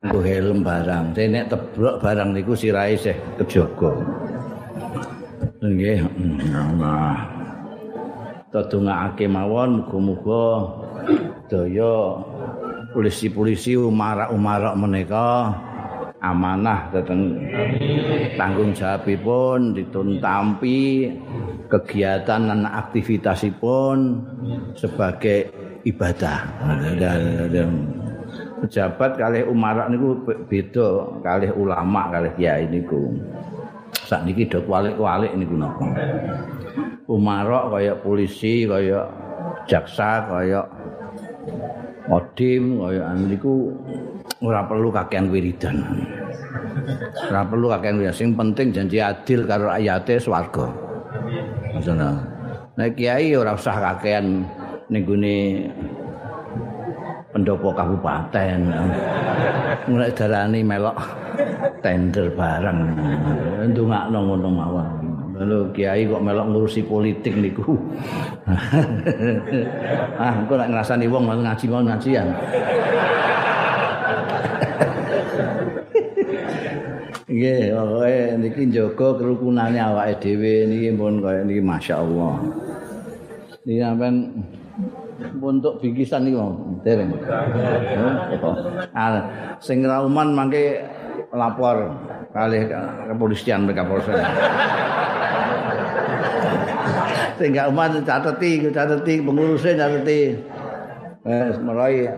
nggo helm barang. Nek teblok barang niku sirahe sih kejaga. Nggih, Allah. Tadungake mawon muga-muga daya polisi-polisi umarak-umarak menika amanah dateng tanggung jawabipun dituntampi kegiatan dan aktivitasipun sebagai ibadah. Pejabat kalih umarak niku beda kalih ulama kalih kiai niku. Sakniki do kwalik-kwalik niku napa. Umarak kaya polisi kaya jaksa kaya Odim kaya niku ora perlu kakean wiridan. Ora perlu kakean wiridan. Sing penting janji adil karo rakyate swarga. Nek kiai ora usah kakean ning gone pendopo kabupaten. Mulai darani melok tender barang. Ndongakno ngono mawon. Lalu kiai kok melok ngurusi politik niku. ah, engko nek ngrasani wong mau ngaji mau ngajian. Nggih, pokoke niki njaga kerukunane awake dhewe niki pun kaya niki masyaallah. Niki sampean untuk bingkisan niku dereng. Ah, sing rauman mangke lapor kali kepolisian mereka polisi. Tinggal umat cateti, cateti pengurusnya cateti. Eh, mulai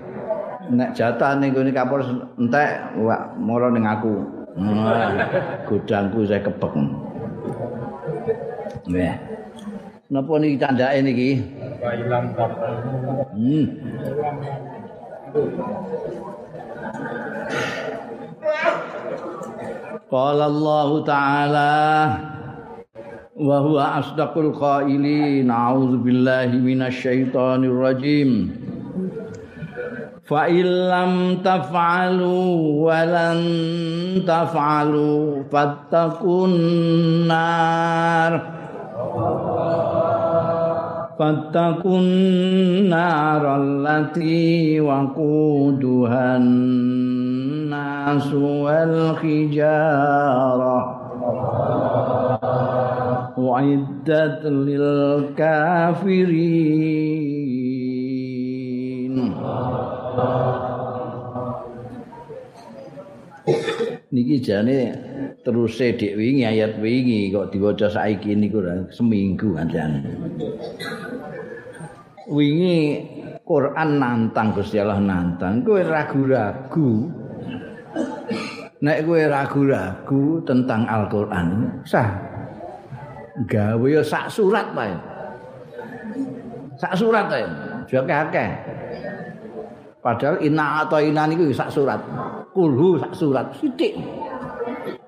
nek jatah ning gone kapolres entek wak moro ning aku. Gudangku saya kebek. Nggih. Napa niki candake niki? Hmm. Qala Allah Ta'ala wa huwa asdaqul qailin a'udzu billahi minasy syaithanir rajim fa illam taf'alu wa lan taf'alu fattakun nar fattakun nar allati waquduhan الناس والحجارة أعدت للكافرين Niki jane terus dik wingi ayat wingi kok diwaca saiki niku seminggu anjan. Wingi Quran nantang Gusti Allah nantang. Kowe ragu-ragu. Nek kowe ragu-ragu tentang Al-Qur'an sah. Gawe sak surat wae. Sak surat wae. Jake akeh padahal inna atau inna niku sak surat. Kulhu sak surat. Sithik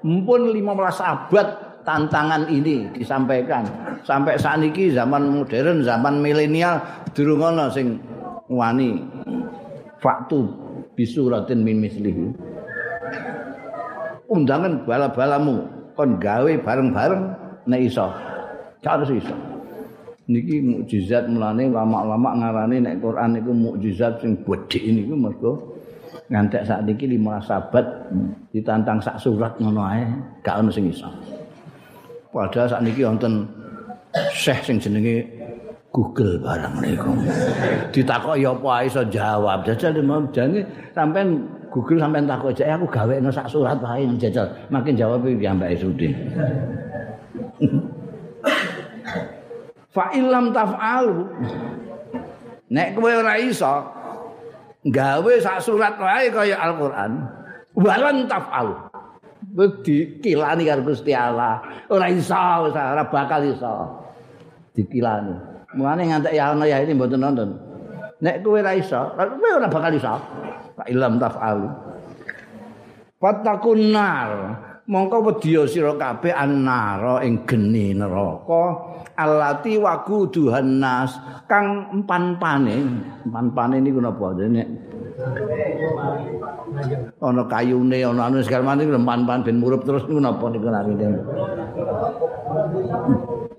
mumpun 15 abad tantangan ini disampaikan sampai saat ini zaman modern zaman milenial durung ana sing wani faktu bisuratin min mislihi undangan bala-balamu kon gawe bareng-bareng nek iso. Harus iso. Niki mukjizat mulane lama-lama ngarani nek Quran niku mukjizat sing gedhe niku mergo ngantek sak niki 15 sahabat ditantang sak surat ngono ae gak ono sing iso. Padahal sak niki wonten Syekh sing jenenge Google barang niku. Ditakok ya apa iso jawab. Jajal jane sampean Google sampean takok aja aku gawekno sak surat wae jajal. Makin jawab iki ambek Sudi. Fa illam taf'alu. Nek kowe ora iso gawe sak surat wae kaya Al-Qur'an. Walan taf'alu. Wis dikilani karo Gusti Allah. Ora iso, ora bakal iso. Dikilani. Mulane ngantek ya ana ya ini mboten nonton. Nek kowe ora iso, kowe ora bakal iso. Fa ilam taf'al. Fatakun nar. Mongko wedya sira kabeh annara ing geni neraka. Allati waquduhan nas kang empan-pane. Empan-pane niku napa nek? Ana kayune ana anu segala macam empan-pan ben murup terus niku napa niku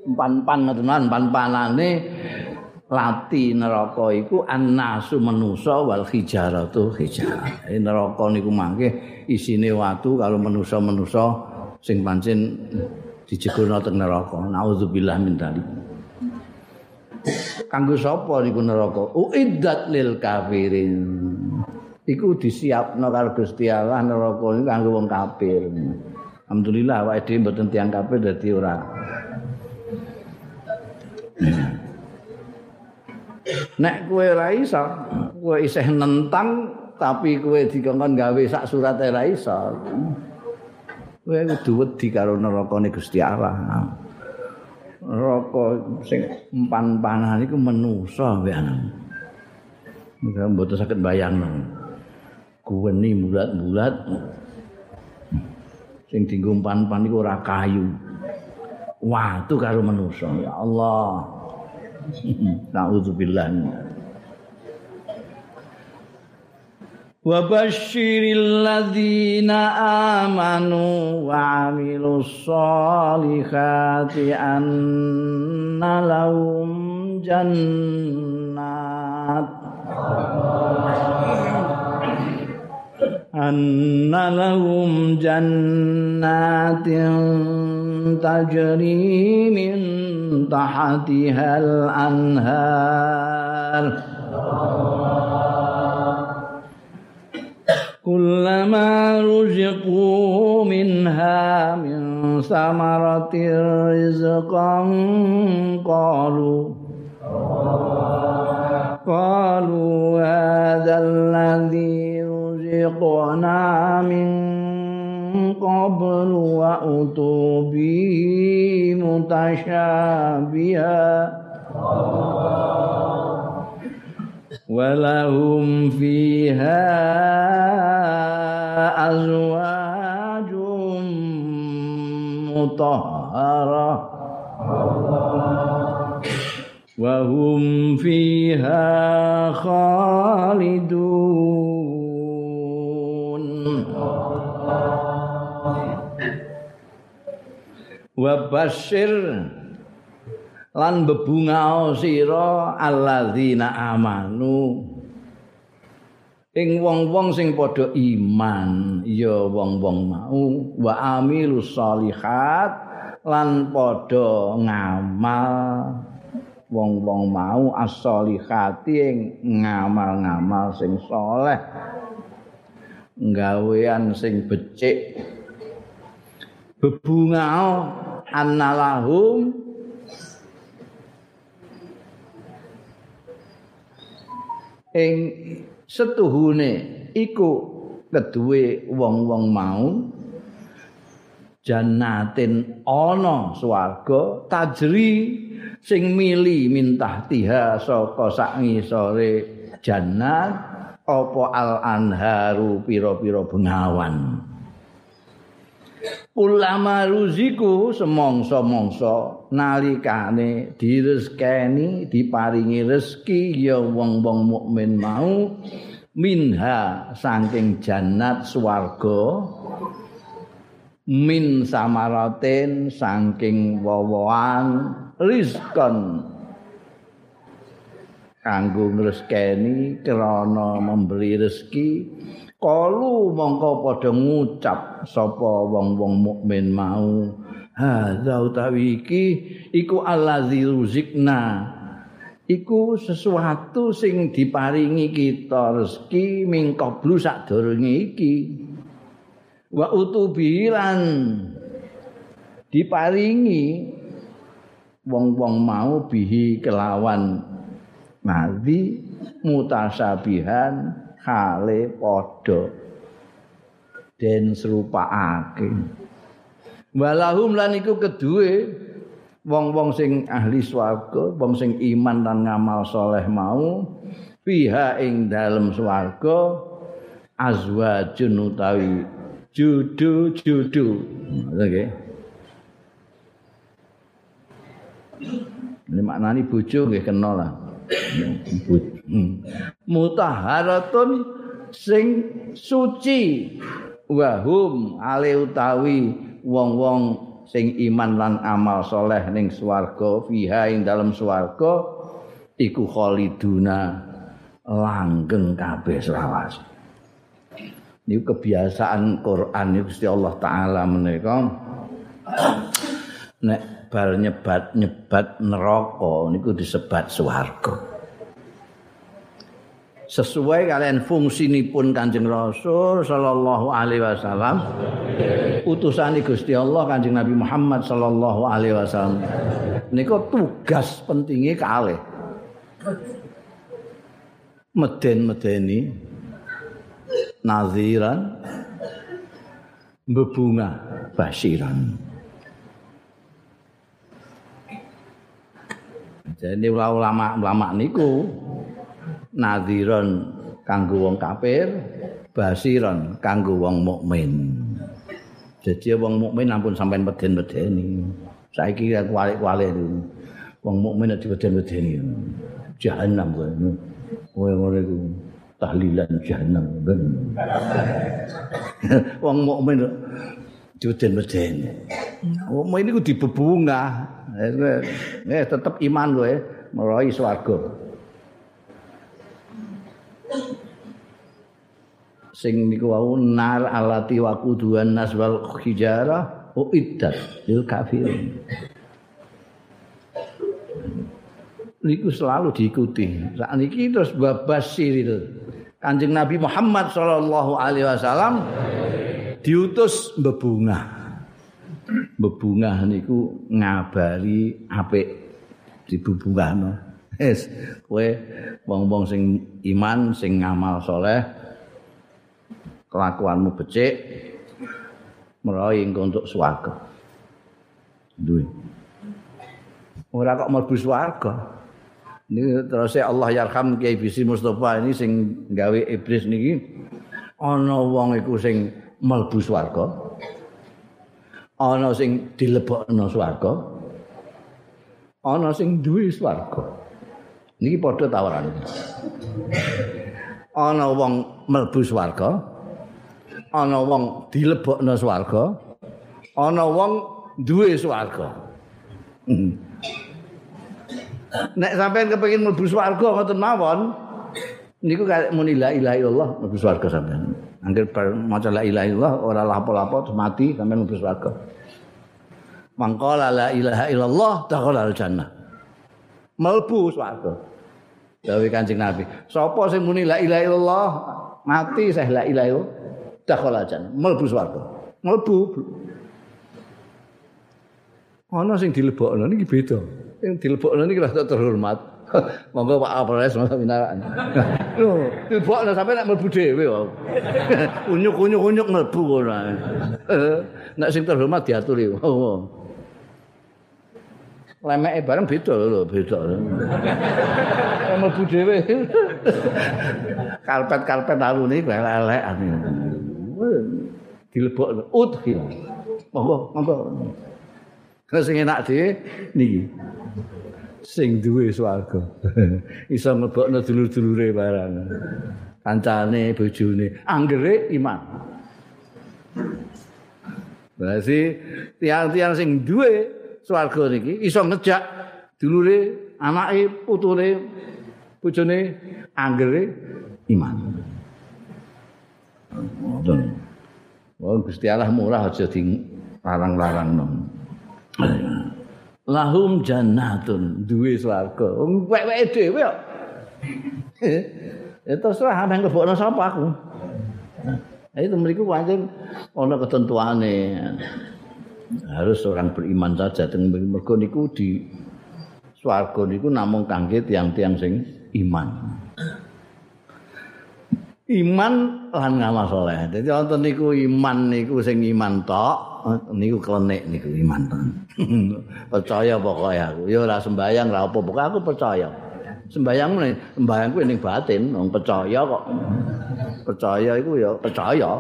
empan-pan ngoten empan-panane lati neraka iku annasu manusa wal hijaratu hijarah. Neraka niku mangke isine watu kalau manusa-manusa sing pancen dijegurna teng neraka. Nauzubillah min dzalik. Kanggo sapa niku neraka? Uiddat lil kafirin. Iku disiapno karo Gusti Allah neraka niku kanggo wong kafir. Alhamdulillah awake dhewe mboten tiyang kafir dadi ora. Nek kowe ora iso, kowe isih nentang tapi kowe dikongkon gawe sak surat ora iso. Kowe kudu wedi karo nerakane Gusti Allah. Neraka sing empan-panan iku menusa mbekan. Muga mboten saged bayangno. Kuweni bulat-bulat sing dienggo empan-pan iku ora kayu. Watu karo menusa. Ya Allah. Nauzubillah. Wa basyiril ladzina amanu wa amilus solihati anna lahum jannat anna lahum jannatin tajri min تحتها الأنهار. كلما رزقوا منها من ثمرة رزقا قالوا قالوا هذا الذي رزقنا من قبل وأتوا به متشابها. ولهم فيها أزواج مطهرة. وهم فيها خالدون. Wa basyir lan bebungao sira alladzina amanu. Ing wong-wong sing padha iman ya wong-wong mau. Wa amilus solihat lan padha ngamal. Wong-wong mau as-solihati ing ngamal-ngamal sing saleh gawean sing becik. Bebungao annalahum. Ing setuhune iku keduwe wong-wong mau jannatin ana swarga tajri sing mili mintah tiha saka sak ngisore jannat apa al anharu pira-pira bengawan ulama ruziku semongso-mongso nalikane direzekeni diparingi rezeki ya wong-wong mukmin mau minha saking jannat swarga min samaraten saking wowoan rizkon kanggo ngrezekeni krana memberi rezeki kalu mongko padha ngucap sapa wong-wong mukmin mau. Hadza utawi iki iku allazi ruzikna. Iku sesuatu sing diparingi kita rezeki mingko blu sadurunge iki. Wa utubilan diparingi wong-wong mau bihi kelawan nabi mutasabihan hale padha den serupakake. Walahum lan iku keduwe wong-wong sing ahli swarga wong sing iman dan ngamal soleh mau fiha ing dalem swarga azwajun utawi judu-judu. Nggih Ini maknanya bojo nggih kena lah. Mutaharatun sing suci. Wahum ale utawi wong-wong sing iman lan amal soleh ning swarga fiha ing dalam swarga iku khaliduna langgeng kabeh selawase niku kebiasaan Quran niku Gusti Allah taala menika. Nek bal nyebat-nyebat neraka niku disebat swarga sesuai kalian fungsinipun Kanjeng Rasul sallallahu alaihi wasallam utusan Gusti Allah Kanjeng Nabi Muhammad sallallahu alaihi wasallam. Niku tugas pentingnya kalih meden-medeni naziran bebunga basiran. Jadi ulama-ulama niku nadhiron kanggo wong kafir, basiron kanggo wong mukmin. Jadi wong mukmin ampun sampean meden-medeni. Saiki aku walik-walik itu. Wong mukmin nek dibeden-medeni. Jahanam kowe. Kowe ngene iku tahlilan jahanam ben. wong mukmin dibeden-medeni. Wong mukmin iku dibebungah. Eh tetep iman kowe merohi swarga. Sing niku wau nar alati wa quduan nas wal hijarah uiddat lil kafirin. Niku selalu diikuti. Saat niki terus babasir itu kanjeng Nabi Muhammad sallallahu alaihi wasallam diutus bebungah bebungah niku ngabari apik dibubungahno wis kowe wong-wong sing iman sing ngamal soleh kelakuanmu becik meroy engko untuk swarga. Duwe. Ora kok mlebu swarga. Ini terus Allah yarham Kiai Bisi Mustafa ini sing gawe iblis niki ana wong iku sing mlebu swarga. Ana sing dilebokno swarga. Ana sing duwe swarga. Niki padha tawaran. Ana wong mlebu swarga, ana wong dilebokno swarga ana wong duwe swarga. Nek sampean kepengin mlebu swarga ngoten mawon niku kaya muni la ilaha illallah mlebu swarga sampean angger maca la ilaha illallah ora lapo-lapo mati sampean mlebu swarga. Mangkala la ilaha illallah dakhala al jannah mlebu swarga. Dawuh Kanjeng Nabi. Sapa sing muni la ilaha illallah? Mati saya la ilaha illallah. Dakhala jan mlebu swarga. Mlebu ana sing dilebokno niki beda. Sing dilebokno niki rada terhormat. Monggo Pak Kapolres masa pinarak lho dilebokno sampe nek mlebu dhewe kok unyuk-unyuk-unyuk mlebu ngono nek sing terhormat diaturi. Lemeke bareng beda lho beda mlebu dhewe karpet-karpet alune elek-elek dilebok udhil. Monggo, monggo. Kena sing enak dhewe niki. Sing duwe swarga. Iso mlebokno dulur-dulure barang. Kancane, bojone, anggere iman. Berarti tiang-tiang sing duwe swarga niki iso ngejak dulure, anake, putune, bojone anggere iman. Ngoten. Wong Gusti Allah murah aja di larang-larang nom. Lahum jannatun duwe swarga. Wong wek-wek dhewe kok. Ya terserah nang kebokno sapa aku. Nah, itu mriku pancen ana ketentuane. Harus orang beriman saja dengan mergo niku di swarga niku namung kangge tiang-tiang sing iman. iman lan ngamal saleh. Dadi wonten niku iman niku sing iman tok, niku klenik niku iman tok. percaya pokoke aku. Ya ora sembayang ora apa pokoke aku percaya. Sembayang meneh, sembayang kuwi ning batin, wong percaya kok. Percaya iku ya percaya.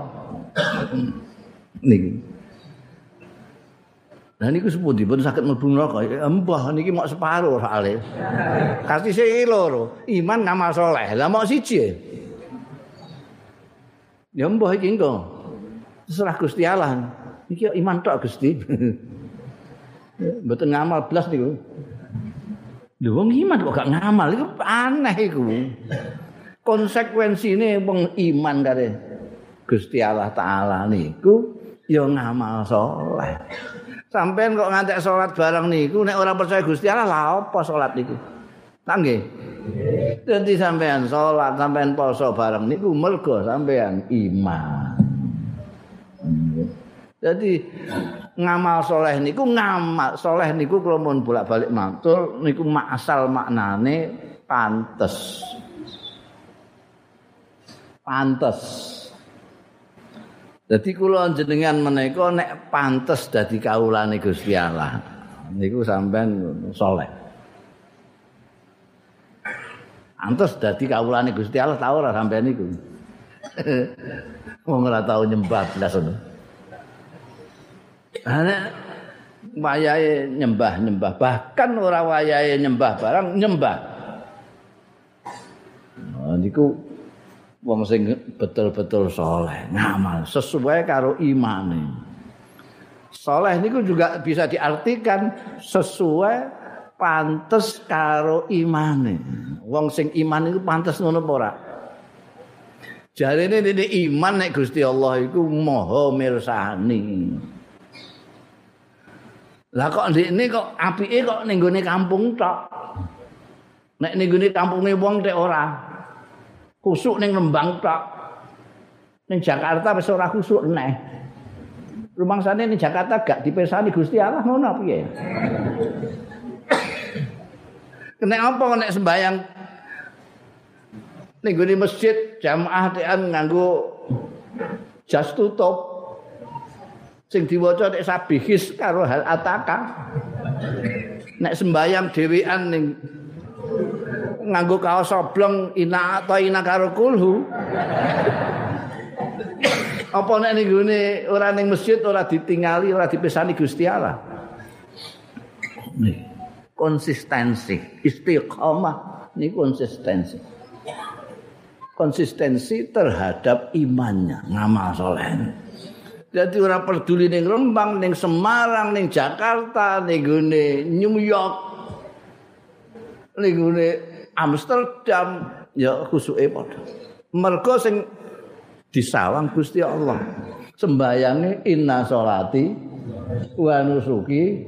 niki. Nah niku sepundi pun sakit mlebu neraka. Mbah niki mok separo soalé. Kasih sing loro, iman ngamal saleh. Lah mok siji. Ya mbah iki engko. Terserah Gusti Allah. Iki iman tok Gusti. Mboten ngamal blas niku. Lho wong iman kok gak ngamal iku aneh iku. Konsekuensine wong iman kare Gusti Allah taala niku ya ngamal saleh. Sampeyan kok ngantek salat bareng niku nek ora percaya Gusti Allah lah apa salat niku? Tak nggih. Dadi sampeyan salat, sampeyan poso bareng niku mergo sampeyan iman. Jadi ngamal soleh niku ngamal soleh niku kalau mau bolak balik matur niku asal maknane pantes pantes jadi kula jenengan menika nek pantes dadi kawulane Gusti Allah niku sampean soleh. Pantes dadi kawulane Gusti Allah tau ora sampean niku? Wong ora tau nyembah blas ngono. Ana wayahe nyembah-nyembah, bahkan ora wayahe nyembah barang nyembah. Nah, niku wong sing betul-betul soleh, ngamal sesuai karo imane. Soleh niku juga bisa diartikan sesuai pantes karo imane. Wong sing iman niku pantes ngono apa ora? Jarene ini iman nek Gusti Allah iku maha mirsani. Lah kok ndekne kok apike kok ning kampung tok. Nek ning gone kampunge wong tek ora. Kusuk ning Lembang tok. Ning Jakarta wis ora kusuk neh. Rumangsane ning Jakarta gak dipesani Gusti Allah ngono piye? Kena apa nek sembayang ning gone masjid jamaah tekan nganggo jas tutup. sing diwaca nek sabihis karo hal ataka nek sembayang dhewean ning nganggo kaos oblong ina atau ina karo kulhu. Apa nek ning gone ora ning masjid ora ditingali ora dipisani Gusti Allah? Konsistensi istiqomah ini konsistensi. Konsistensi terhadap imannya ngamal soleh. Jadi ora peduli ning Rembang, ning Semarang, ning Jakarta, ning gone New York. Ning gone Amsterdam, ya khusuke padha. Mergo sing disawang Gusti Allah. Sembayange inna sholati wa nusuki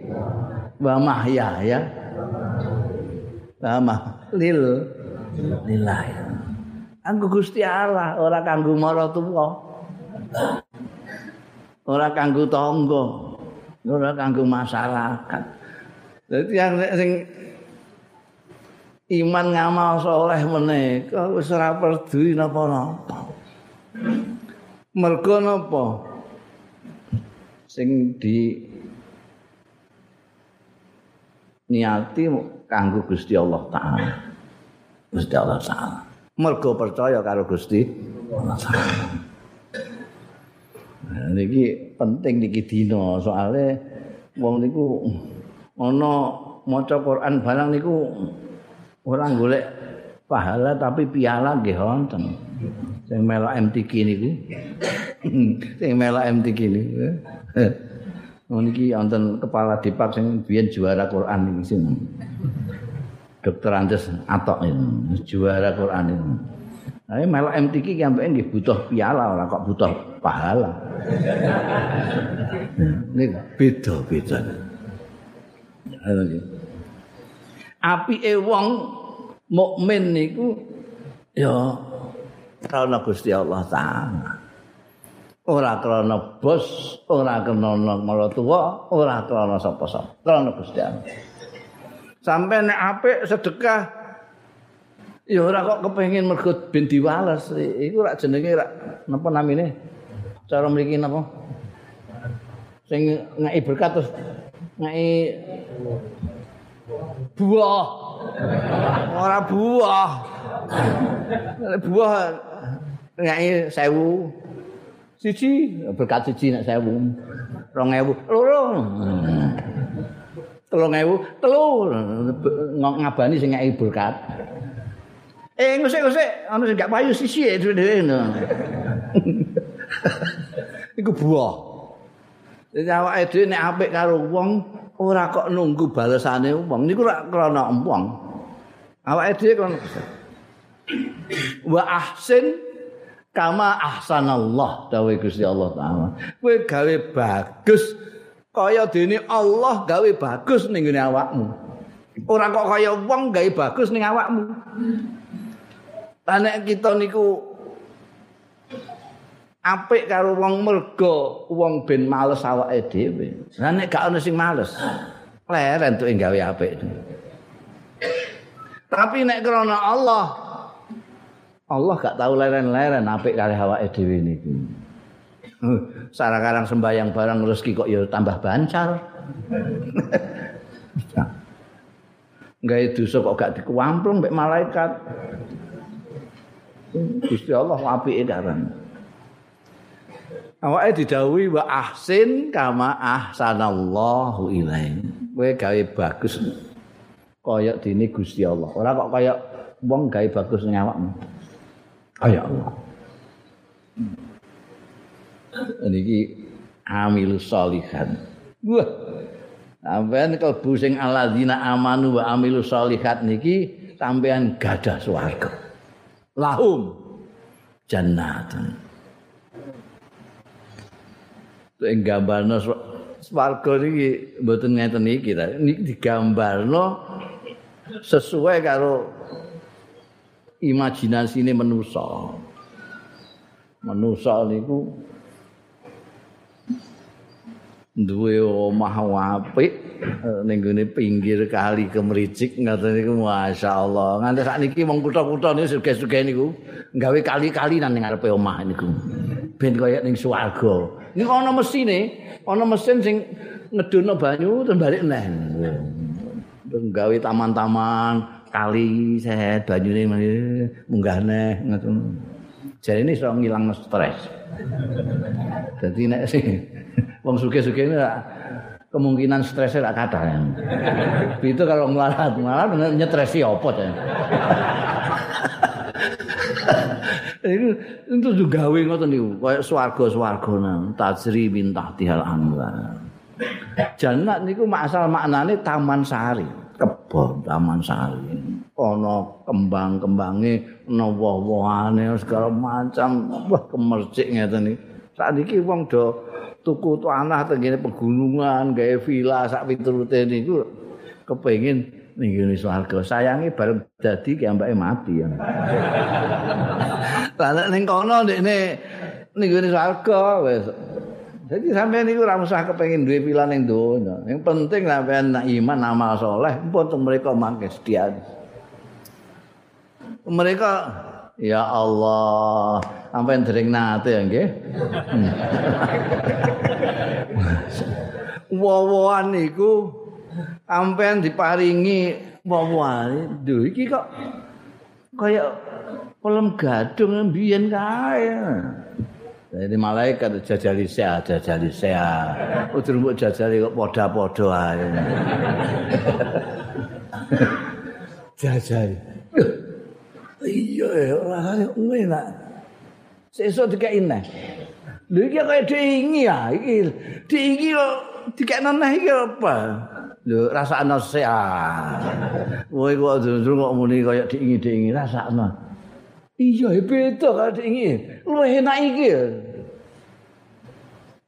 wa mahyaya sama lil lillahi. Anggo Gusti Allah ora kanggo maratuwa. ora kanggo tangga, ora kanggo masyarakat. Dadi yang sing iman ngamal soleh menika wis ora peduli napa-napa. Mergo napa? Sing di niati kanggo Gusti Allah taala. Gusti Allah taala. Mergo percaya karo Gusti Allah taala. Nah, niki penting niki dina soalnya wong niku ana maca Quran barang niku orang golek pahala tapi piala nggih wonten. Sing melok MTQ niku. sing melok MTQ niku. Oh niki wonten kepala Depak sing biyen juara Quran niki sing. Dokter Andes Atok ini, juara Quran ini. Nah, melok MTQ ki ambek nggih butuh piala ora kok butuh pahala. Ini beda-beda. Api e wong mukmin niku ya karena Gusti Allah taala. Ora krana bos, ora krana maratuwa, ora krana sapa-sapa. Krana Gusti Allah. Sampai nek apik sedekah Ya ora kok kepengin mergo ben diwales. Iku rak jenenge rak napa namine? Cara mriki napa? Sing ngeki berkat terus ngeki buah. Ora buah. buah ngeki 1000. Siji berkat siji nek 1000. 2000 loro. Telung ewu, telu ngabani sing ngeki berkat. Eh ngusik-ngusik ana sing gak payu sisi e dhewe ngono. Iku buah. Dadi awake dhewe nek apik karo wong ora kok nunggu balesane wong niku ora krana empong. Awake dhewe kon wa ahsin kama ahsanallah dawe Gusti Allah taala. Kowe gawe bagus kaya dene Allah gawe bagus ning ngene awakmu. Ora kok kaya wong gawe bagus ning awakmu. Lah kita niku apik karo wong mergo wong ben males awake dhewe. Lah nek gak ono sing males, leren tuh gawe apik. Tapi nek krana Allah Allah gak tahu leren-leren apik kali awake dhewe niku. Sarang-sarang sembayang barang rezeki kok ya tambah bancar. Gawe dosa kok gak dikuamplung mbek malaikat. Gusti Allah apike karan. Awake didhawuhi wa ahsin kama ahsanallahu ilaih. Kowe gawe bagus kaya dene Gusti Allah. Ora kok kaya wong gawe bagus ning awakmu. Kaya Allah. Niki amil salihan. Wah. Sampeyan kalbu sing alladzina amanu wa amilu salihat niki sampeyan gadah swarga. Lahum jannatun. Sing gambarno swarga iki mboten ngeten iki ta. Niki digambarno sesuai karo imajinasine manusa manusa niku duwe omah apik ning gone pinggir kali kemericik ngoten niku masyaallah. Nganti sakniki wong kutha-kutha niku sugih-sugih niku gawe kali-kali nang ngarepe omah niku ben kaya ning swarga Ini ana mesine, ana mesin sing ngedono banyu terus balik neh. Terus gawe taman-taman, kali sehat banyune munggah neh ngoten. Jadi iso ngilang stres. Jadi nek sing wong sugih-sugih ini kemungkinan stresnya gak kata ya. Itu kalau ngelarat, ngelarat nyetresi apa ya. itu juga ngoten niku kaya swarga-swarga nang tajri min tahtihal anwar. Jannat niku maksal maknane taman sari kebon taman sari. Ana kembang-kembange ana woh-wohane segala macam. Wah kemercik ngeten iki sakniki wong do tuku tanah tengene pegunungan gawe villa sak piturute niku kepengin ning swarga sayange bareng dadi ki ambake mati ya. Lah ning kono ndekne ning ngene swarga wis. Jadi sampai niku ora usah kepengin duwe pilihan ning donya. Yang penting sampean iman amal soleh pun mereka mangke setia. Mereka ya Allah, sampai dering nate ya nggih. Wawan niku ampean diparingi wawane lho iki kok kaya pelem gadung mbiyen kae Jadi malaikat jajali sehat, jajali sehat. Udur mbok jajali kok podo-podo ae. jajali. Iya, ora enak. Sesuk dikek ineh. Lho iki kaya diingi ya, iki diingi kok dikek neneh iki apa? Lho rasakno sehat. Kowe kok jujur kok muni kaya diingi-diingi rasakno. Iya beda karo diingi. Luwih enak iki.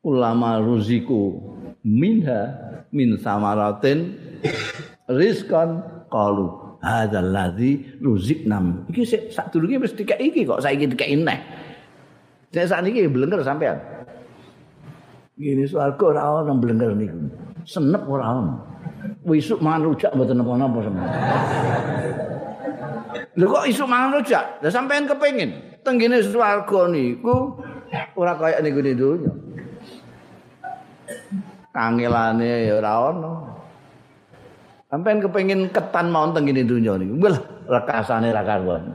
Ulama ruziku minha min samaratin rizqan qalu hadzal ladzi ruziknam. Iki sak durunge wis dikek iki kok saiki dikek neh. Nek sak niki blenger sampean. Gini swarga ora ono blenger niku. Senep ora ono. Isuk mangan rujak mboten napa-napa sama. Lho kok isuk mangan rujak? Lah sampean kepengin tenggene swarga niku ora kaya niku di dunya. Kangelane ya ora ono. Sampean kepengin ketan mawon tenggene dunya niku. Wah, rekasane ra karuan.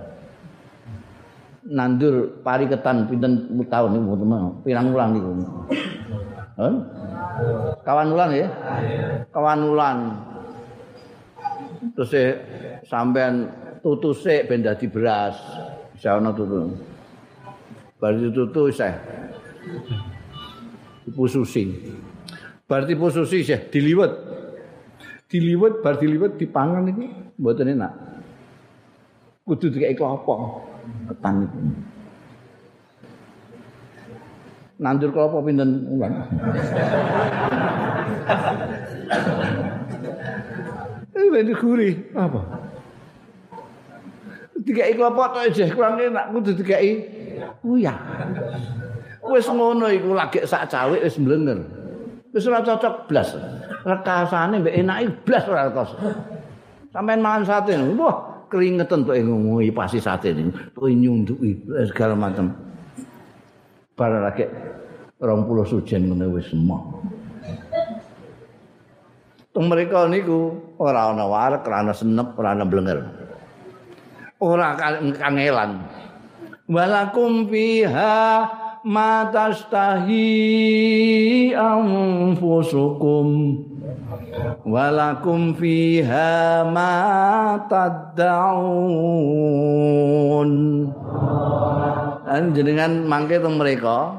Nandur pari ketan pinten tahun niku pirang wulan niku. Hah? Kawan ulan ya? Kawan ulan. Terus e sampean tutu sik ben dadi beras. Bisa ana tutu. Bar tutu sik. Dipususi. Bar dipususi sik diliwet. Diliwet bar diliwet dipangan iki mboten enak. kudu dikek klopo ketan iku nandur klopo pinten ulang Eh, gurih apa? Tiga klopo tok aja kurang enak kudu dikai uyah. Wis ngono iku lagi sak cawik wis mblenger. Wis ora cocok blas. Rekasane mbek enake blas ora kos. Sampeyan mangan sate, wah keringetan tok ngomong pasti sate ini. Tok nyunduki segala macam. Bar lagi 20 sujen ngene wis semua. Tung mereka niku ora ana warek, ora ana senep, ora ana blenger. Ora kangelan. Walakum fiha ma tastahi anfusukum walakum fiha ma tad'un jenengan mangke teng mereka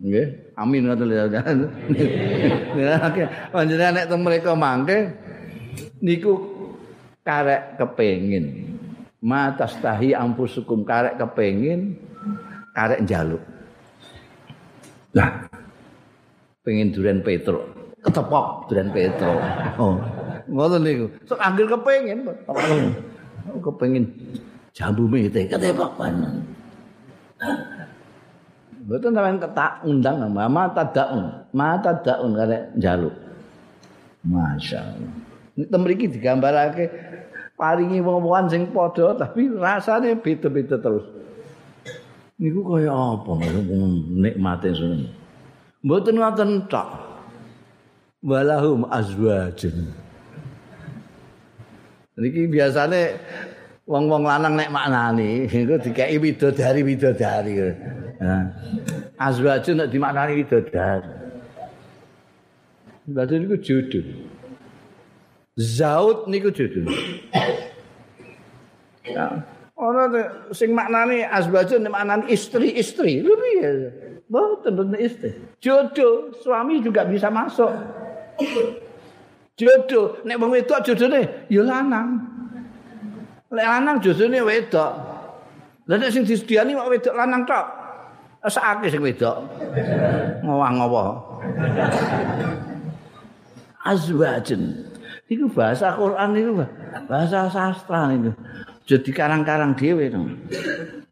nggih amin ngoten lho panjenengan nek teng mereka mangke niku karek kepengin ma tastahi anfusukum karek kepengin karek njaluk Lah. Pengen duren Petro. Ketepok duren Petro. Oh. Ngoten niku. Sok anggere kepengin. Kepengin jambu mete ketepok panen. Betul sampean ketak undang mama tadaun. Ma tadaun karek njaluk. Masya Allah. Ini temriki digambarake paringi wong-wongan sing padha tapi rasane beda-beda terus. niku kaya apa nikmate sune mboten ngoten tok walahum azwajun niki biasane wong-wong lanang nek maknani iku dikeki widodari widodari nah azwajun nek dimaknani widodari berarti niku judul zaud niku judul ya. Ana sing maknane azwajun maknane istri-istri. Lho piye? Mboten mboten istri. Jodoh, suami juga bisa masuk. Jodoh, nek wong wedok jodone ya lanang. Lek lanang jodone wedok. Lah nek sing disediani kok wedok lanang tok. Sakake sing wedok. Ngowah-ngowah. Azwajun. Iku bahasa Quran itu bahasa sastra itu. jadi karang-karang dhewe to.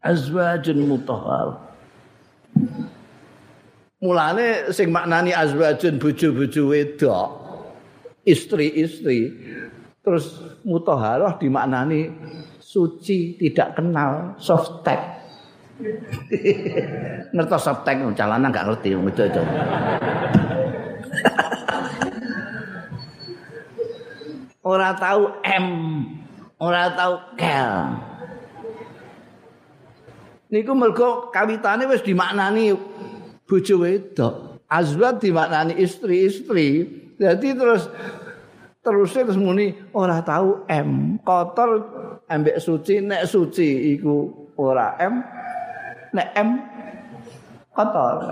Azwajun mutahhar. Mulane sing maknani azwajun bojo-bojo wedok, istri-istri, terus mutahharah dimaknani suci, tidak kenal soft tag. ngertos soft tag calana enggak ngerti itu itu. Ora tahu M ora tau kel. Niku mergo kawitane wis dimaknani bojo wedok. Azwat dimaknani istri-istri. Jadi terus terus terus muni ora tahu M. Kotor ambek suci nek suci iku ora M. Nek M kotor.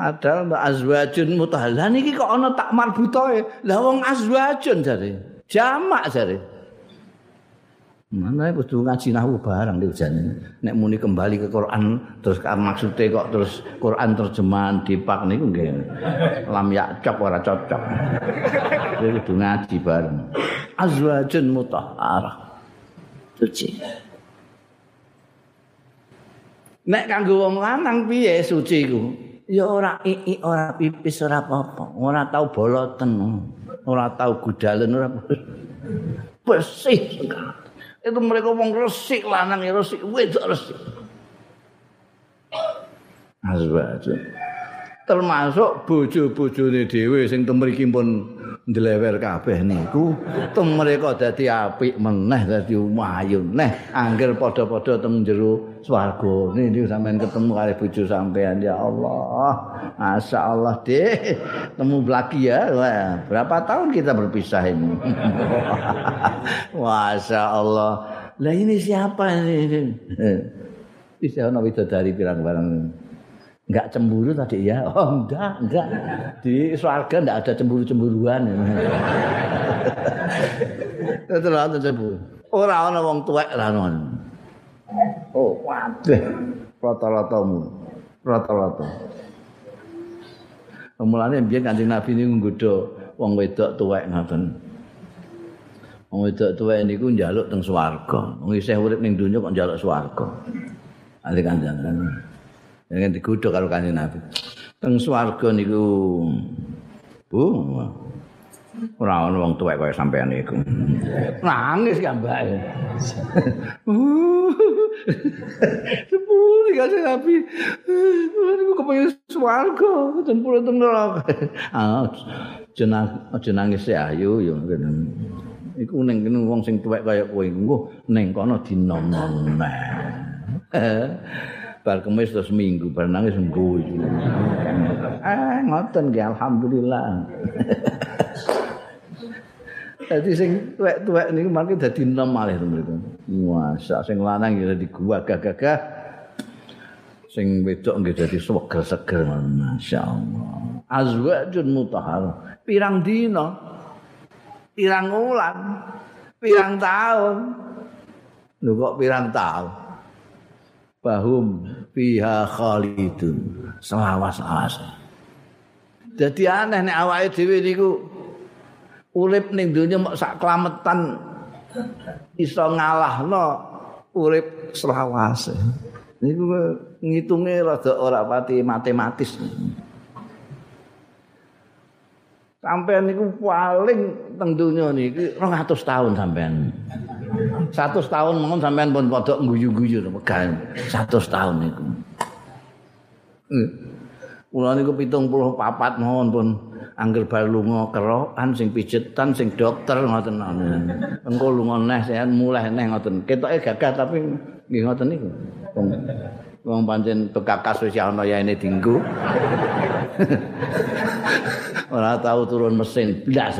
Adal mbak azwajun mutahhalan iki kok ana tak marbutoe. Lah wong azwajun jare. Jamak jare. Mana kudu ngaji nahwu barang di ujane. Nek muni kembali ke Quran terus maksudnya kok terus Quran terjemahan dipak niku nggih. Lam yakcok ora cocok. kudu ngaji bareng. Azwajun mutahharah. Suci. Nek kanggo wong lanang piye suci iku? ya ora ii ora pipis ora apa-apa ora tau boloten ora tau gudalen ora bersih itu mereka wong resik lanang ya resik. Wedok resik. Azwaj termasuk bojo-bojone dhewe sing temriki pun ndlewer kabeh niku. Teng mereka dadi apik meneh dadi umayu neh. Angger padha-padha teng jero swarga. Niki sampean ketemu kali bojo sampean ya Allah. Masyaallah deh temu lagi ya. Wah, berapa tahun kita berpisah ini? Masya Allah. Lah ini siapa ini? Bisa ana dari pirang Enggak cemburu tadi ya? Oh, enggak, enggak. Di swarga enggak ada cemburu-cemburuan. Itu lah cemburu. Ora ana wong tuwek ono. Oh, waduh. Rata-ratamu. Rata-rata. Mulane biyen Kanjeng Nabi niku nggodha wong wedok tuwek ngoten. Wong wedok tuwek niku njaluk teng swarga. Wong isih urip ning donya kok njaluk swarga. Ali Kanjeng Yang digodha karo Kanjeng Nabi. Teng swarga niku Bu, ora ana wong tuwek kaya sampean iku. Nangis ya Mbak. Sepuluh kasih Nabi. Aku kepengen swarga, dan pulang teng neraka. Ah, jenang aja nangis ya ayo yo Iku ning kene wong sing tuwek kaya kowe engko ning kono dinom-nom. Bar kemis terus minggu bar nangis minggu. Eh ngoten nggih alhamdulillah. Dadi sing tuwek-tuwek niku mangke dadi enom malih to mriku. Masa sing lanang ya dadi gagah-gagah. Sing wedok nggih dadi seger-seger masyaallah. Azwajun mutahhar. Pirang dina? Pirang wulan? Pirang tahun? Lho kok pirang tahun? Bahum fiha khalidun. Selawas-lawas. Dadi aneh nek awake dhewe niku urip ning donya mok sak klametan iso ngalahno urip selawase. Niku ngitunge rada ora pati matematis. Sampeyan niku paling teng donya niki 200 tahun sampean. 100 tahun mongon sampean pun padha guyu-guyu megan 100 tahun niku. Kula niku 74 mawon pun angger bar lunga kerokan sing pijetan sing dokter ngoten engko lunga neh saya mulai neh ngoten. Ketoke gagah tapi nggih ngoten niku. Wong wong pancen bekakas wis ana ya ini dinggo. Ora tahu turun mesin blas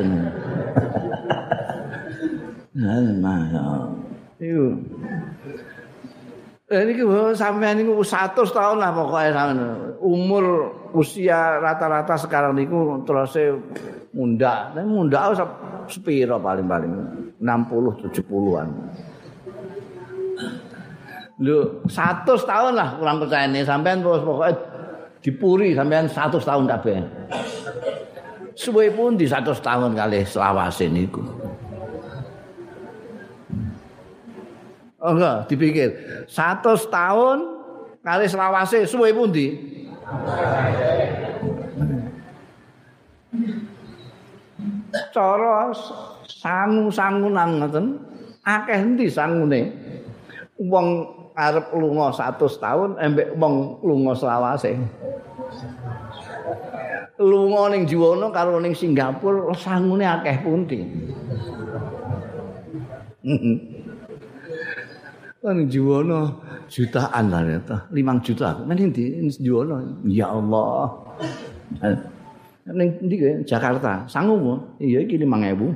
itu Eh, ini sampean niku 100 tahun lah pokoknya sampean. Umur usia rata-rata sekarang niku terus mundak. Tapi mundak sepiro paling-paling 60 70-an. Lho, 100 tahun lah kurang percaya ini sampean terus pokoknya dipuri sampean 100 tahun kabeh. Suwe pun di 100 tahun kali selawase niku. Oh enggak, dipikir. Satu tahun kali selawase suwe pundi? Cara sangu-sangunan ngoten, akeh endi sangune? Wong arep lunga 100 tahun embek wong lunga selawase. Lunga ning Juwono karo ning Singapura sangune akeh pundi? Kan juwono jutaan lah ya, limang juta. Mana di juwono? Ya Allah. Neng di Jakarta, sanggup mu? Iya, ini limang ewu.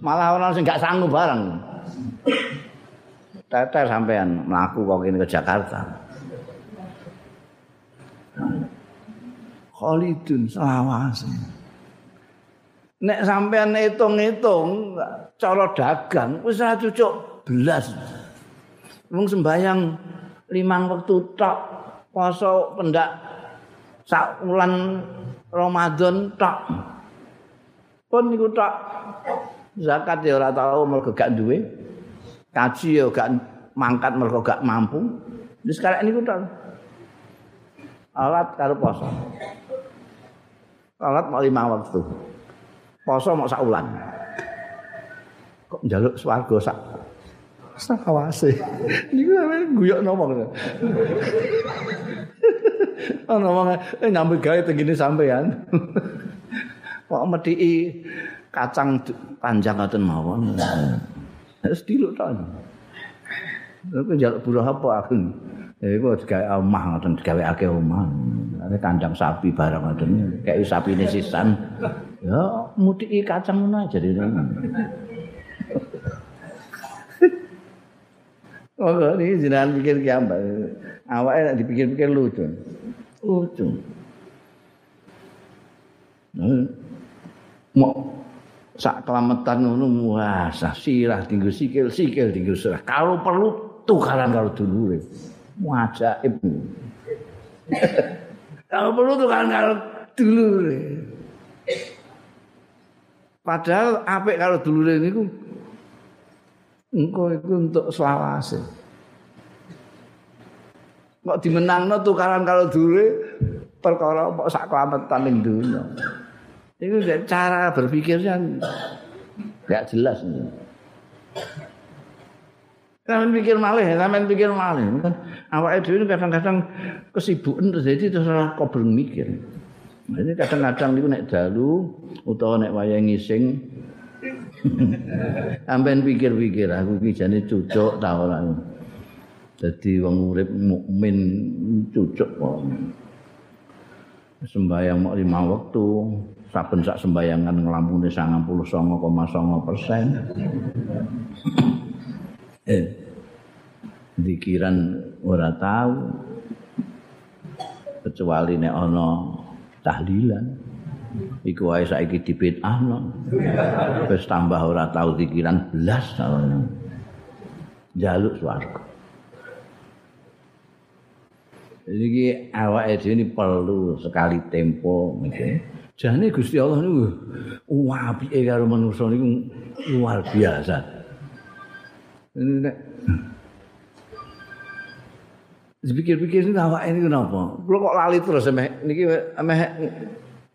Malah orang sih nggak sanggup barang. Teter sampean melaku kok ini ke Jakarta. Khalidun selawase. Nek sampean hitung-hitung cara dagang ora cucuk. Wong sembayang limang waktu tok, poso pendak sak wulan Ramadan tok. Pun niku tok. Zakat ya ora tau mergo gak duwe. Kaji ya gak mangkat mergo gak mampu. Wis karek niku tok. Alat karo poso. Alat mau lima waktu. Poso mau sak wulan. Kok njaluk swarga sak Sakawase. Niku sampeyan guyok nopo ngono. Ana wong eh nyambut gawe tengene sampean. Kok medhiki kacang panjang ngoten mawon. Wis diluk to. Aku njaluk buruh apa aku? Ya iku digawe omah ngoten digawe akeh omah. Ada kandang sapi barang ngoten. Kayak sapi ini sisan. Ya mudiki kacang ngono aja Oh, ini jenengan pikir kiambak. Awake nek dipikir-pikir lucu. Lucu. Mau sak kelametan ngono wah sirah tinggal sikil sikil tinggal sirah kalau perlu tukaran karo dulure wajaib kalau perlu tukaran karo dulure padahal apik karo dulure niku engko iku untuk selawase kok dimenangno tukaran karo dulure perkara kok sak kelametan ning dunya Itu cara berpikirnya tidak jelas. Sampai pikir malih, sampai pikir malih. Kan awak itu kadang-kadang kesibukan terjadi terus kok bermikir. Jadi kadang-kadang itu naik dalu utawa naik wayang ngising. Sampai pikir-pikir aku iki jane cucuk ta ora. Dadi wong urip mukmin cucuk kok. Sembayang mau lima waktu, saben sak sembayangan nglampune 99,9 persen. eh, dikiran ora tahu kecuali nek ana tahlilan iku wae saiki dibid'ahno wis tambah ora tahu dikiran belas tahun jaluk swarga. Iki awake dhewe perlu sekali tempo mikir Jane Gusti Allah niku apike karo manusa niku luar biasa. Ini nek Dipikir-pikir ini awak ini kenapa? Kalau kok lali terus emeh niki emeh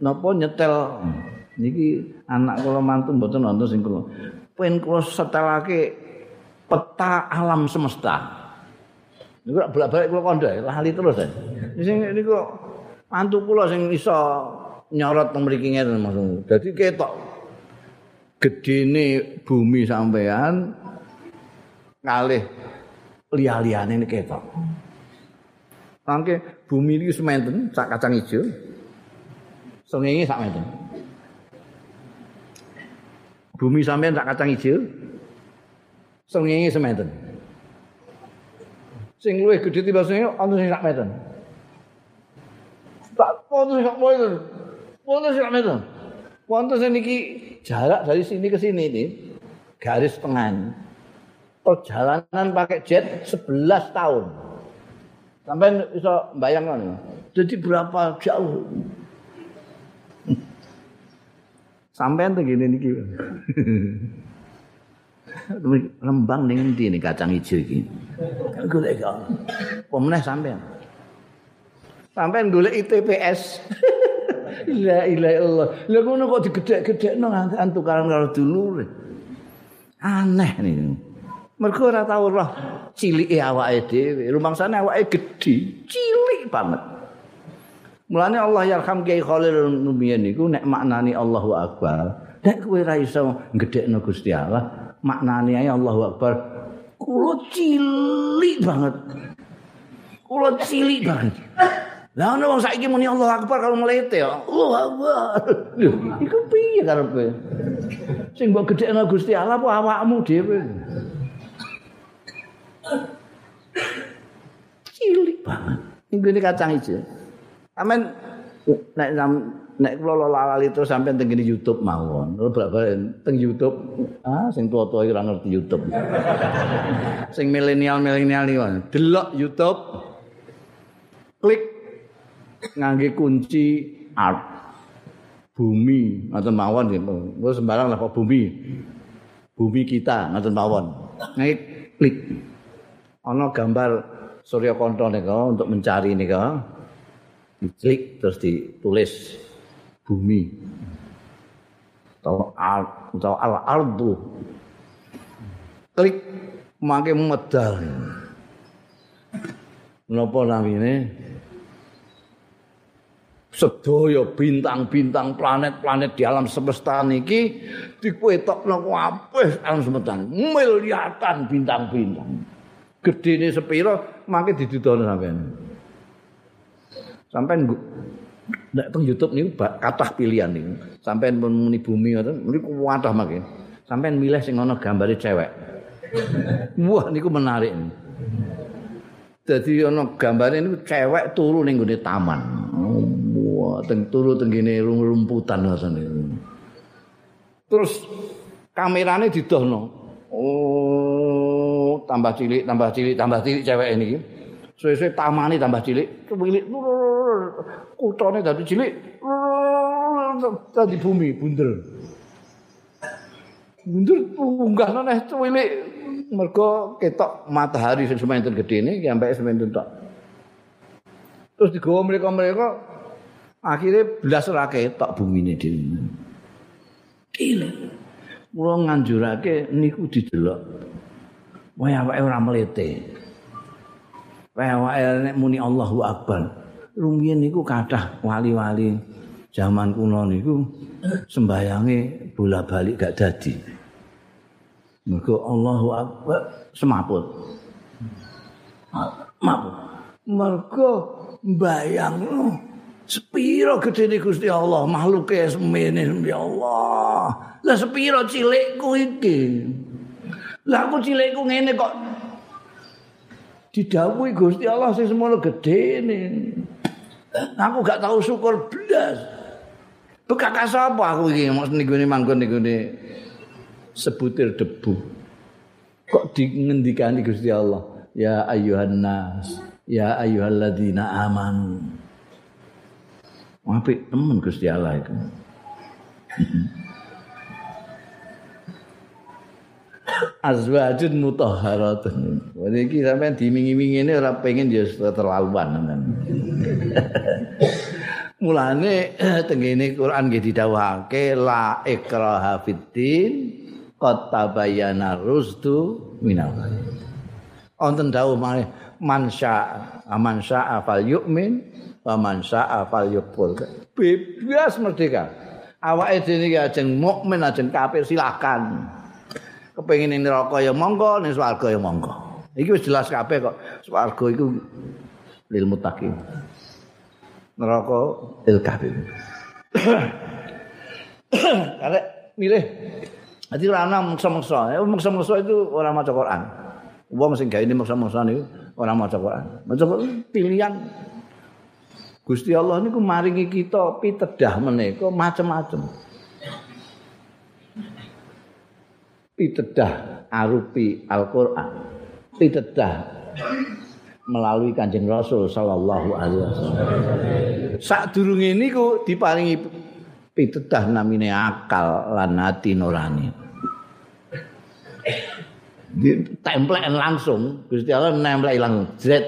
napa nyetel niki anak kula mantu mboten nonton sing kula. Pen kula setelake peta alam semesta. Niku bolak-balik kula kandha lali terus. Sing niku mantu kula sing iso nyorot teng mriki ngene maksud. Dadi ketok gedene bumi sampean kalih liya-liyane ini ketok. Mangke bumi iki sementen sak kacang ijo. Sengenge sak menten. Bumi sampean sak kacang ijo. Sengenge sementen. Sing luwih gedhe timbang sing ana sing sak meten. Tak pono sak meten. Wonten sing ngono. Wonten sing niki jarak dari sini ke sini ini garis tengah. Perjalanan pakai jet 11 tahun. Sampai bisa bayangkan. Jadi berapa jauh? Sampai tuh gini niki. Rembang ning endi nih kacang hijau iki? Golek kok. Pemenah sampean. Sampean golek ITPS. La ilaha illallah. Lah ngono kok digedhek-gedhekno nganti tukaran karo dulure. Aneh niku. Mergo ora tau roh cilike awake dhewe. Rumangsane awake gedhe, cilik banget. Mulane Allah yarham Kiai Khalil Nubiyan niku nek maknani Allahu Akbar, nek kowe ora iso gedhekno Gusti Allah, maknane ae Allahu Akbar. Kulo cilik banget. Kulo cilik banget. Lah ono wong saiki muni Allah Akbar kalau mlete ya. Allah Akbar. Iku piye karepe? Sing mbok gedhekno Gusti Allah apa awakmu dhewe? Cilik banget. Ini kacang hijau. Amin. Nek nek kula lali terus sampai teng YouTube mawon. Lha balik teng YouTube. Ah, sing tua-tua iki ora ngerti YouTube. sing milenial-milenial iki delok YouTube. Klik ngangge kunci art bumi ngoten mawon nggih sembarang lah bumi bumi kita ngoten mawon ngangge klik ana gambar Surya Kanto nika untuk mencari nika diklik terus ditulis bumi. Atau al ardu. Klik mangke medal. Menapa namine? sedaya bintang-bintang planet-planet di alam semesta niki dikuetokno kabeh alam semesta. Miliatan bintang-bintang. Gedene sepira mangke didudono sampean sampean nek teng YouTube niku kathah pilihan niku sampean muni bumi ngoten niku kathah mangke sampean milih sing ana gambare cewek wah niku menarik Dadi ana gambare niku cewek turu ning gone taman. Wah, teng turu teng gene rumputan rasane. Terus kamerane didohno. Oh, tambah cilik, tambah cilik, tambah cilik cewek ini. Suwe-suwe tamane tambah cilik, cilik. Kutone dadi cilik. Dadi bumi bundel. Bundel unggah neh cilik. Mergo ketok matahari sing sementen gedene ki sampai sementen tok. Terus digawa mereka-mereka akhirnya belas ora ketok bumine dhewe. Gile. Mula nganjurake niku didelok. Wae awake ora mlete. Awake nek muni Allahu Akbar. Rumiyin niku kathah wali-wali zaman kuno niku sembayange bola-balik gak dadi. Mergo Allahu Akbar semaput. Maput. Mergo mbayangno sepiro gedene Gusti Allah makhluke semene ya Allah lah sepiro cilikku iki lah aku cilikku ngene kok didhawuhi Gusti Allah sing semono gedene aku gak tahu syukur blas. Bekakas apa aku iki mos ning gone manggon ning gone sebutir debu. Kok dingendikani Gusti Allah? Ya ayyuhan nas ya ayyuhalladzina amanu. Apik temen Gusti Allah itu. Azwajun mutahharatun. Wene iki sampean dimingi-mingi ini ora pengen ya terlaluan kan. Mulane tengene Quran nggih didhawuhake la ikraha fiddin qad tabayyana rusdu minal Wonten dawuh man syaa man syaa fal yu'min Paman sa'a fal yukfur. Bebas merdeka. Awake dhewe iki ajeng mukmin ajeng kafir silakan. Kepengin ning neraka ya monggo, ning swarga ya monggo. Iki wis jelas kabeh kok. Swarga iku lil muttaqin. Neraka il kafir. Karek milih. Jadi ora ana muksa-muksa. Muksa-muksa itu ora maca Quran. Wong sing gawe muksa-muksa niku ora maca Quran. Maca pilihan Gusti Allah niku maringi kita pitedah menika macam-macam. Pitedah arupi Al-Qur'an. Pitedah melalui Kanjeng Rasul sallallahu alaihi wasallam. Sadurunge niku diparingi pitedah namine akal lan ati nurani. Ditemplek langsung Gusti Allah nemplek langsung zret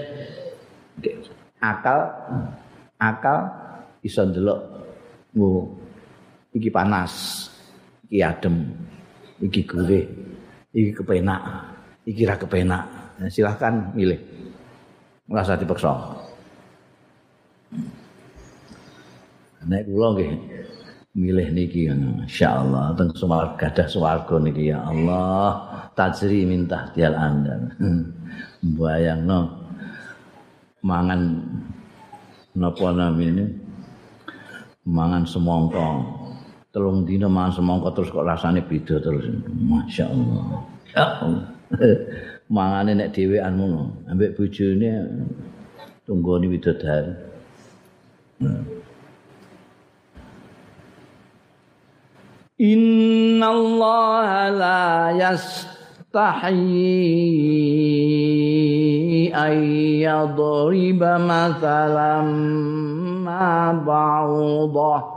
akal akal iso ndelok iki panas iki adem iki gurih iki kepenak iki ra kepenak. Nah, silahkan milih. Merasa dipaksa. Nek kula nggih milih niki insyaallah teng swarga gadah swarga niki ya Allah. Tajri minta tial anda bayangno mangan napa namine? Mangan semangka telung dina mah semangka terus kok rasane beda terus. Masya ya Allah. Ya mangane nek dhewean ngono ambek bojone tunggoni widodari. Inna Allah la yastahi an yadriba mathalan ma ba'udah.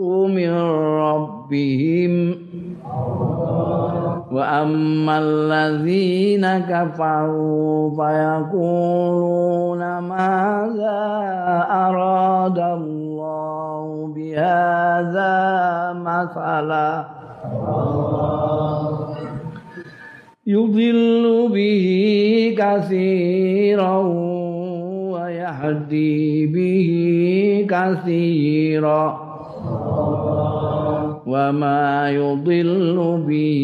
من ربهم. وأما الذين كفروا فيقولون ماذا أراد الله بهذا مثلا؟ يضل به كثيرا يهدي به كثيرا. وما يضل به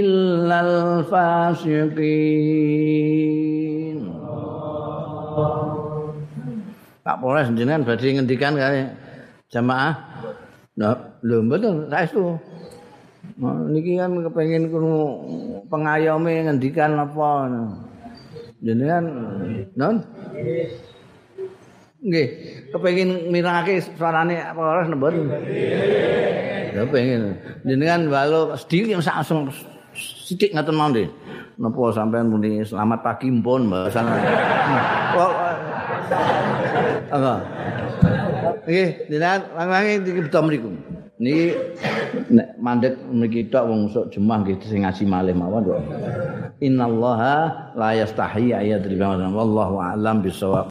إلا الفاسقين Pak Polres jenengan badhe ngendikan kali jamaah. Nah, lho mboten saestu. Nah, niki kan kepengin krungu pengayome ngendikan apa. Jenengan non? Nggih, kepengin mirangake suarane Polres mboten. Ya pengen. Jenengan walau sedih langsung sithik ngaten mawon Napa sampean muni selamat pagi mpun mboten. Kok Apa? Nggih, jenengan langlangi iki beto mriku. Niki nek mandek mriki tok wong sok jemaah nggih sing ngaji malih mawon kok. Innallaha la yastahi ayat wallahu a'lam bisawab.